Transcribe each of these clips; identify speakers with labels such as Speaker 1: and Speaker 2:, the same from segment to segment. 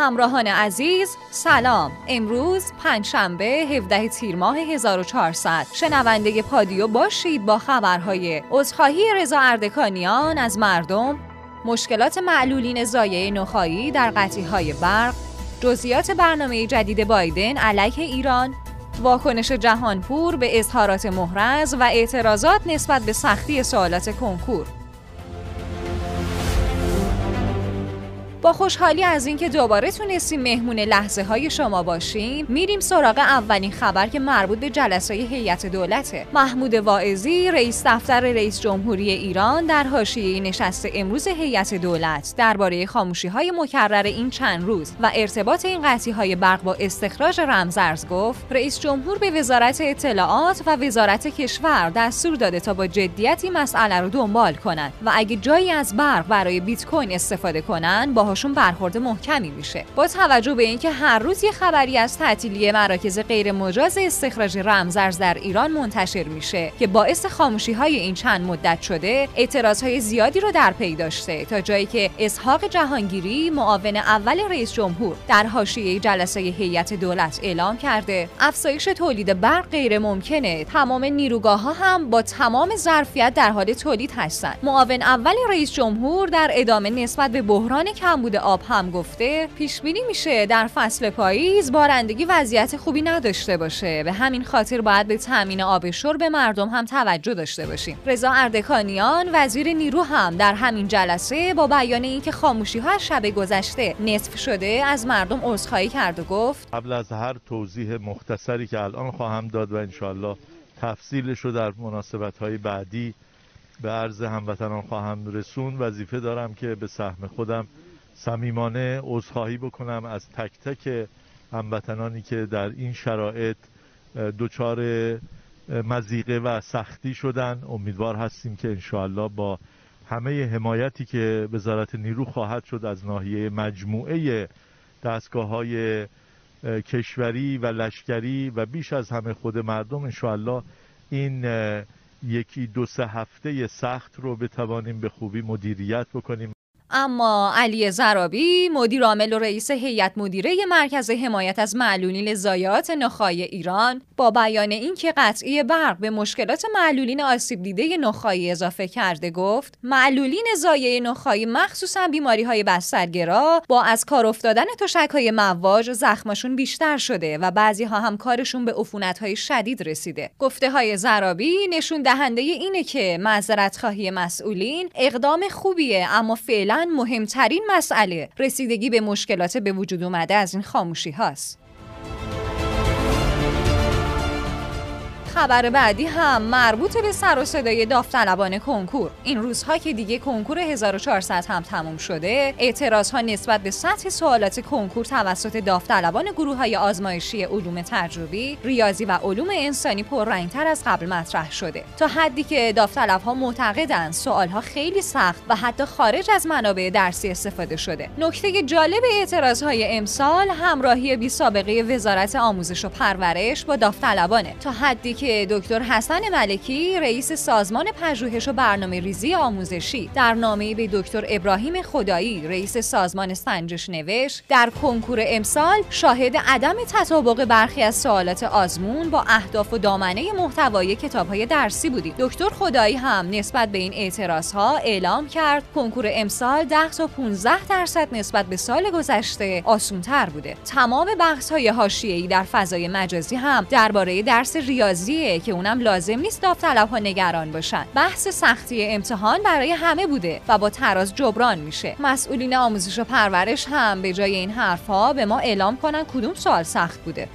Speaker 1: همراهان عزیز سلام. امروز پنجشنبه 17 تیر ماه 1400 شنونده پادیو باشید با خبرهای عذرخواهی رضا اردکانیان از مردم مشکلات معلولین زایه نخایی در قطعی های برق جزئیات برنامه جدید بایدن علیه ایران واکنش جهانپور به اظهارات محرز و اعتراضات نسبت به سختی سوالات کنکور. با خوشحالی از اینکه دوباره تونستیم مهمون لحظه های شما باشیم میریم سراغ اولین خبر که مربوط به جلسه هیئت دولته. محمود واعظی رئیس دفتر رئیس جمهوری ایران در حاشیه نشست امروز هیئت دولت. درباره خاموشی های مکرر این چند روز و ارتباط این قطعی های برق با استخراج رمزرز گفت رئیس جمهور به وزارت اطلاعات و وزارت کشور دستور داده تا با جدیت مسئله رو دنبال کنند و اگه جایی از برق برای بیت کوین استفاده کنن با باهاشون برخورد محکمی میشه. با توجه به اینکه هر روز یه خبری از تعطیلی مراکز غیر مجاز استخراج رمزرز در ایران منتشر میشه که باعث خاموشی های این چند مدت شده اعتراض های زیادی رو در پی داشته تا جایی که اسحاق جهانگیری معاون اول رئیس جمهور در حاشیه جلسه هیئت دولت اعلام کرده. افزایش تولید برق غیر ممکنه. تمام نیروگاه ها هم با تمام ظرفیت در حال تولید هستند معاون اول رئیس جمهور در ادامه نسبت به بحران کم کمبود آب هم گفته. پیش بینی میشه در فصل پاییز بارندگی وضعیت خوبی نداشته باشه. به همین خاطر باید به تامین آب شرب مردم هم توجه داشته باشیم. رضا اردکانیان وزیر نیرو هم در همین جلسه با بیان اینکه خاموشی ها شب گذشته نصف شده از مردم عذرخواهی کرد و گفت
Speaker 2: قبل از هر توضیح مختصری که الان خواهم داد و انشالله تفصیلش رو در مناسبت های بعدی به عرض هموطنان خواهم رسون وظیفه دارم که به سهم خودم صمیمانه عذرخواهی بکنم از تک تک هموطنانی که در این شرایط دچار مزیقه و سختی شدن. امیدوار هستیم که انشاءالله با همه حمایتی که وزارت نیرو خواهد شد از ناحیه مجموعه دستگاه های کشوری و لشکری و بیش از همه خود مردم انشاءالله این یکی دو سه هفته سخت رو بتوانیم به خوبی مدیریت بکنیم.
Speaker 1: اما علی زرابی مدیر عامل و رئیس هیئت مدیره مرکز حمایت از معلولین زایات نخای ایران با بیان اینکه قطعی برق به مشکلات معلولین آسیب دیده نخایی اضافه کرده گفت معلولین زایه نخایی مخصوصا بیماری های بسترگرا با از کار افتادن تشک های مواج زخمشون بیشتر شده و بعضی ها هم کارشون به عفونت های شدید رسیده. گفته های زرابی نشون دهنده اینه که معذرت خواهی مسئولین اقدام خوبیه اما فعلا مهمترین مسئله رسیدگی به مشکلات به وجود اومده از این خاموشی هاست. خبر بعدی هم مربوط به سر و صدای داوطلبان کنکور. این روزها که دیگه کنکور 1400 هم تموم شده اعتراض ها نسبت به سطح سوالات کنکور توسط داوطلبان گروه های آزمایشی علوم تجربی ریاضی و علوم انسانی پررنگتر از قبل مطرح شده. تا حدی که داوطلب ها معتقدند سوال ها خیلی سخت و حتی خارج از منابع درسی استفاده شده. نکته جالب اعتراض های امسال همراهی بی سابقه وزارت آموزش و پرورش با داوطلبانه. تا حدی که دکتر حسن ملکی رئیس سازمان پژوهش و برنامه ریزی آموزشی. در نامه به دکتر ابراهیم خدایی رئیس سازمان سنجش نوشت در کنکور امسال شاهد عدم تطابق برخی از سوالات آزمون با اهداف و دامنه محتوای کتابهای درسی بودیم دکتر خدایی هم نسبت به این اعتراض ها اعلام کرد کنکور امسال 10 تا 15 درصد نسبت به سال گذشته آسونتر بوده. تمام بحث های حاشیه‌ای در فضای مجازی هم درباره درس ریاضی که اونم لازم نیست داوطلبها نگران باشن. بحث سختی امتحان برای همه بوده و با تراز جبران میشه. مسئولین آموزش و پرورش هم به جای این حرفها به ما اعلام کنن کدوم سوال سخت بوده.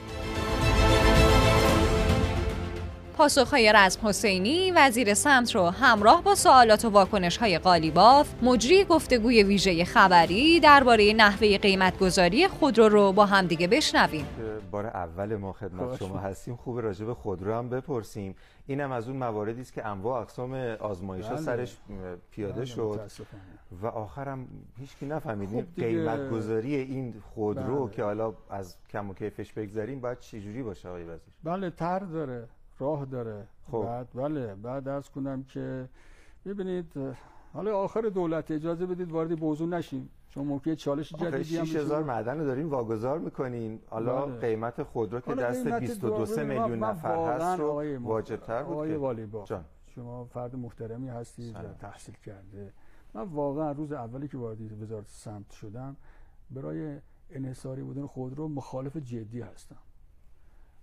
Speaker 1: پاسخهای رزم حسینی وزیر سمت رو همراه با سوالات و واکنش های قالیباف مجری گفتگوی ویژه خبری درباره نحوه قیمتگذاری خودرو رو با همدیگه بشنویم.
Speaker 3: بار اول ما خدمت شما هستیم خوب راجع به خودرو هم بپرسیم. اینم از اون مواردی است که انواع اقسام آزمایش ها بله. سرش پیاده بله، شد. و آخرم هیچکی نفهمیدیم خب قیمت گذاری این خودرو بله. که حالا از کم و کیفش بگذاریم باید چجوری باشه آقای وزیر؟
Speaker 4: بله تر داره. راه داره. خب. بعد بله بعد از کنم که ببینید حالا آخر دولت اجازه بدید وارد موضوع نشیم. چون ممکنه چالش جدیدی هم
Speaker 3: 6000 معدن رو داریم واگذار می‌کنین. حالا بله. قیمت خودرو که دست 22 میلیون نفر هست رو واجب‌تر بود
Speaker 4: آقای والی با شما فرد محترمی هستید و تحصیل کرده. من واقعا روز اولی که وارد وزارت سمت شدم برای انحصاری بودن خودرو مخالف جدی هستم.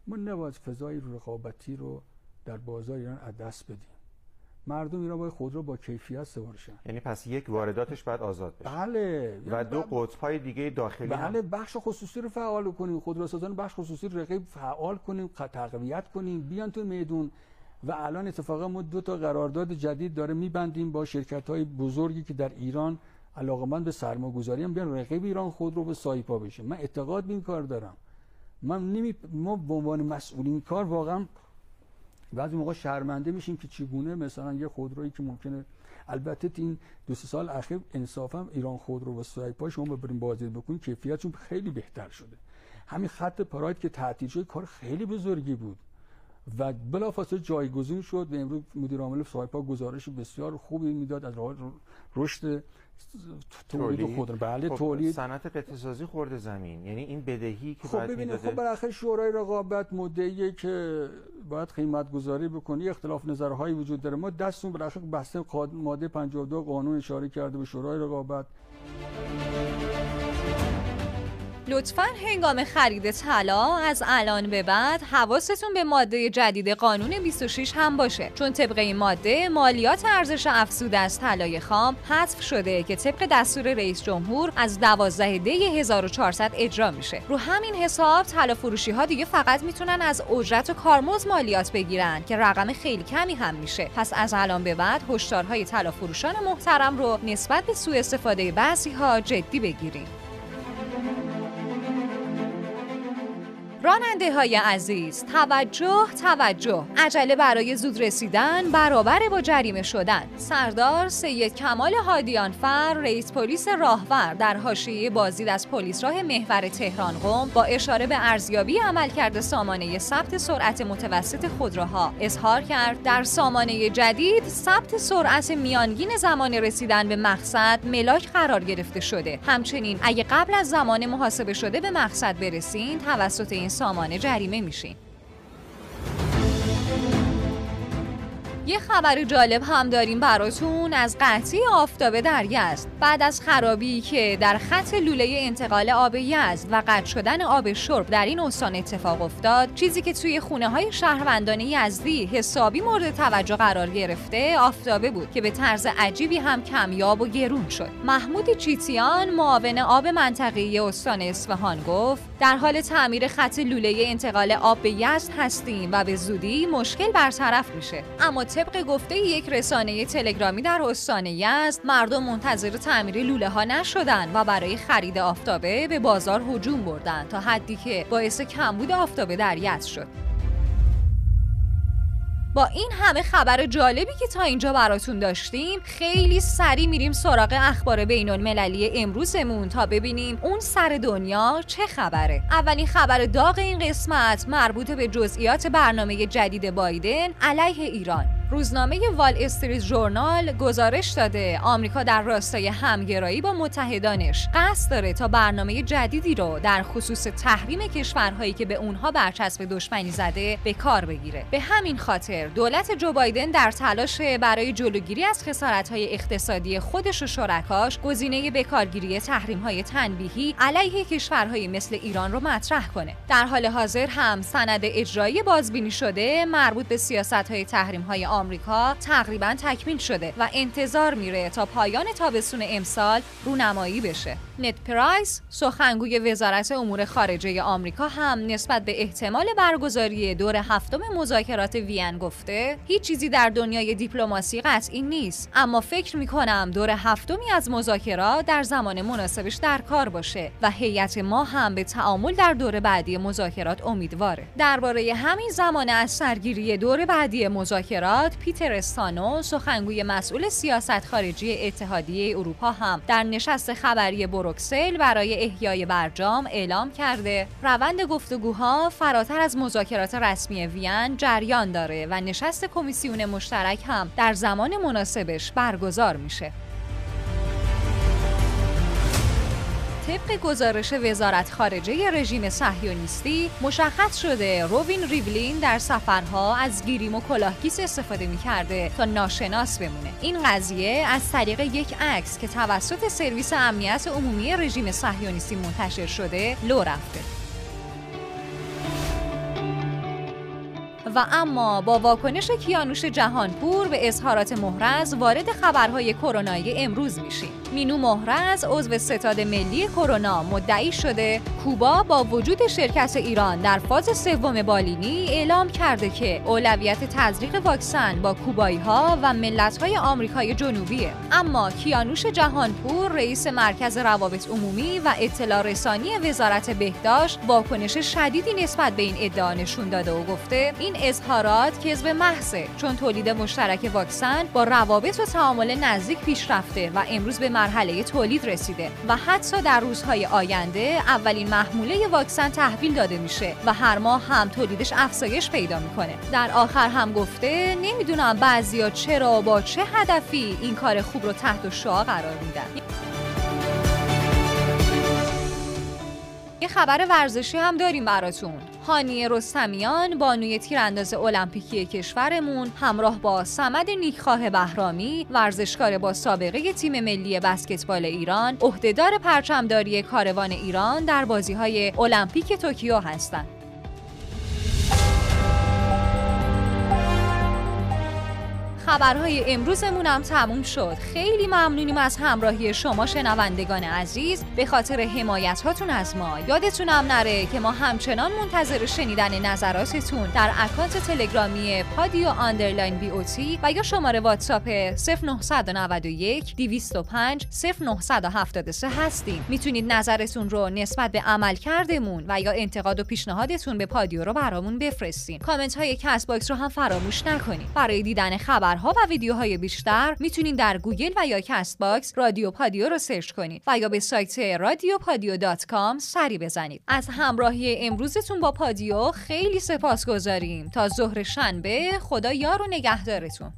Speaker 4: ما نباید فضای رقابتی رو در بازار ایران از دست بدیم. مردم ایران باید خودرو با کیفیت سوار شن.
Speaker 3: یعنی پس یک وارداتش باید آزاد بشه.
Speaker 4: بله.
Speaker 3: و یعنی دو قطب های دیگه داخلی
Speaker 4: بله بخش خصوصی رو فعال کنیم. خودروسازان بخش خصوصی رقیب فعال کنیم تقویت کنیم بیان تو میدون. و الان اتفاقا ما دو تا قرارداد جدید داره میبندیم با شرکت های بزرگی که در ایران علاقمند به سرمایه‌گذاری هم بیان. رقیب ایران خود رو به سایپا بشه من اعتقاد به این کار دارم. من نمی... ما به عنوان مسئولین کار واقعا بعضی موقع شرمنده میشیم که چگونه مثلا یه خودرویی که ممکنه البته این دو سه سال اخیر انصافا ایران خودرو و سایپا شما ببرین بازدید بکنین کیفیتشون خیلی بهتر شده. همین خط پراید که تعطیل شد کار خیلی بزرگی بود. و بلافاصله جایگزین شد و امروز مدیر عامل سایپا گزارش بسیار خوبی می‌داد از راه رشد تولید خود. بله خب تولید.
Speaker 3: صنعت قطعه خورده زمین. یعنی این بدهی که
Speaker 4: خب ببینید خب بالاخره شورای رقابت مدعیه که باید قیمت گذاری بکنی اختلاف نظرهایی وجود داره. ما دستون بالاخره بحث ماده 52 قانون اشاره کرده به شورای رقابت.
Speaker 1: لطفا هنگام خرید طلا از الان به بعد حواستون به ماده جدید قانون 26 هم باشه. چون طبق این ماده مالیات ارزش افزوده از طلای خام حذف شده که طبق دستور رئیس جمهور از 12 دی 1400 اجرا میشه. رو همین حساب طلا فروشی ها دیگه فقط می‌تونن از اجرت و کارمز مالیات بگیرن که رقم خیلی کمی هم میشه. پس از الان به بعد هشدارهای طلا فروشان محترم رو نسبت به سوء استفاده بعضی ها جدی بگیریم. راننده های عزیز توجه توجه. عجله برای زود رسیدن برابر با جریمه شدن. سردار سید کمال هادیانفر رئیس پلیس راهور. در حاشیه بازدید از پلیس راه محور تهران قم با اشاره به ارزیابی عملکرد سامانه ثبت سرعت متوسط خودروها. اظهار کرد در سامانه جدید ثبت سرعت میانگین زمان رسیدن به مقصد ملاک قرار گرفته شده. همچنین اگه قبل از زمان محاسبه شده به مقصد برسین توسط این سامانه جریمه میشین یه خبر جالب هم داریم براتون از قطعی آفتابه در یزد بعد از خرابی که در خط لوله انتقال آب یزد و قطع شدن آب شرب در این استان اتفاق افتاد چیزی که توی خونه های شهروندان یزدی حسابی مورد توجه قرار گرفته آفتابه بود که به طرز عجیبی هم کمیاب و گرون شد. محمود چیتیان معاون آب منطقه استان اصفهان گفت در حال تعمیر خط لوله انتقال آب به یزد هستیم و به زودی مشکل برطرف میشه. اما طبق گفته یک رسانه تلگرامی در استان یزد مردم منتظر تعمیر لوله ها نشدن و برای خرید آفتابه به بازار هجوم بردن تا حدی که باعث کمبود آفتابه در یزد شد. با این همه خبر جالبی که تا اینجا براتون داشتیم خیلی سریع میریم سراغ اخبار بین المللی امروزمون تا ببینیم اون سر دنیا چه خبره. اولین خبر داغ این قسمت مربوط به جزئیات برنامه جدید بایدن علیه ایران. روزنامه وال استریت جورنال گزارش داده. آمریکا در راستای همگرایی با متحدانش قصد داره تا برنامه جدیدی رو در خصوص تحریم کشورهایی که به اونها برچسب دشمنی زده به کار بگیره. به همین خاطر دولت جو بایدن در تلاش برای جلوگیری از خسارت‌های اقتصادی خودش و شرکاش گزینه بکارگیری تحریم‌های تنبیهی علیه کشورهایی مثل ایران رو مطرح کنه. در حال حاضر هم سند اجرایی بازبینی شده مربوط به سیاست‌های تحریم‌های آمریکا تقریبا تکمیل شده و انتظار میره تا پایان تابستون امسال رونمایی بشه. نت پرایس سخنگوی وزارت امور خارجه آمریکا هم نسبت به احتمال برگزاری دور هفتم مذاکرات وین گفته هیچ چیزی در دنیای دیپلماسی قطعی نیست. اما فکر می‌کنم دور هفتمی از مذاکرات در زمان مناسبش در کار باشه و هیئت ما هم به تعامل در دور بعدی مذاکرات امیدواره. درباره همین زمان از سرگیری دور بعدی مذاکرات پیتر استانو سخنگوی مسئول سیاست خارجی اتحادیه اروپا هم در نشست خبری برو بروکسل برای احیای برجام اعلام کرده. روند گفتگوها فراتر از مذاکرات رسمی وین جریان داره و نشست کمیسیون مشترک هم در زمان مناسبش برگزار میشه. طبق گزارش وزارت خارجه رژیم صهیونیستی مشخص شده روین ریولین در سفرها از گریم و کلاهگیس استفاده می‌کرده تا ناشناس بمونه. این قضیه از طریق یک عکس که توسط سرویس امنیت عمومی رژیم صهیونیستی منتشر شده لو رفته. و اما با واکنش کیانوش جهانپور به اظهارات محرز وارد خبرهای کرونایی امروز میشیم. مینو محرز عضو ستاد ملی کرونا مدعی شده کوبا با وجود شرکت ایران در فاز سوم بالینی اعلام کرده که اولویت تزریق واکسن با کوبایی ها و ملت های آمریکای جنوبیه. اما کیانوش جهانپور رئیس مرکز روابط عمومی و اطلاع رسانی وزارت بهداشت واکنش شدیدی نسبت به این ادعا نشون داده و گفته این اظهارات کذب محضه چون تولید مشترک واکسن با روابط و تعامل نزدیک پیش رفته و امروز به مرحله تولید رسیده و حتی در روزهای آینده اولین محموله واکسن تحویل داده میشه و هر ماه هم تولیدش افزایش پیدا می‌کنه. در آخر هم گفته نمی‌دونم بعضیا چرا با چه هدفی این کار خوب رو تحت شعا قرار میدن. یه خبر ورزشی هم داریم براتون. هانی رستمیان بانوی تیرانداز المپیکی کشورمون همراه با سمد نیکخواه بهرامی ورزشکار با سابقه تیم ملی بسکتبال ایران عهدهدار پرچمداری کاروان ایران در بازی‌های المپیک توکیو هستند. خبرهای امروزمون هم تموم شد. خیلی ممنونیم از همراهی شما شنوندگان عزیز. به خاطر حمایت هاتون از ما. یادتونم نره که ما همچنان منتظر شنیدن نظراتتون در اکانت تلگرامی پادیو underline B O و یا شماره واتساپ 0991 205 0973 هستیم. می‌تونید نظرتون رو نسبت به عملکردمون و یا انتقاد و پیشنهادتون به پادیو رو برامون بفرستین. کامنت های کست باکس رو هم فراموش نکنید. برای دیدن خبر خبرها و ویدیوهای بیشتر می‌تونید در گوگل و یا کست باکس رادیو پادیو رو سرچ کنید و یا به سایت رادیو پادیو dot com سری بزنید. از همراهی امروزتون با پادیو خیلی سپاس گذاریم تا ظهر شنبه خدا یار و نگهدارتون.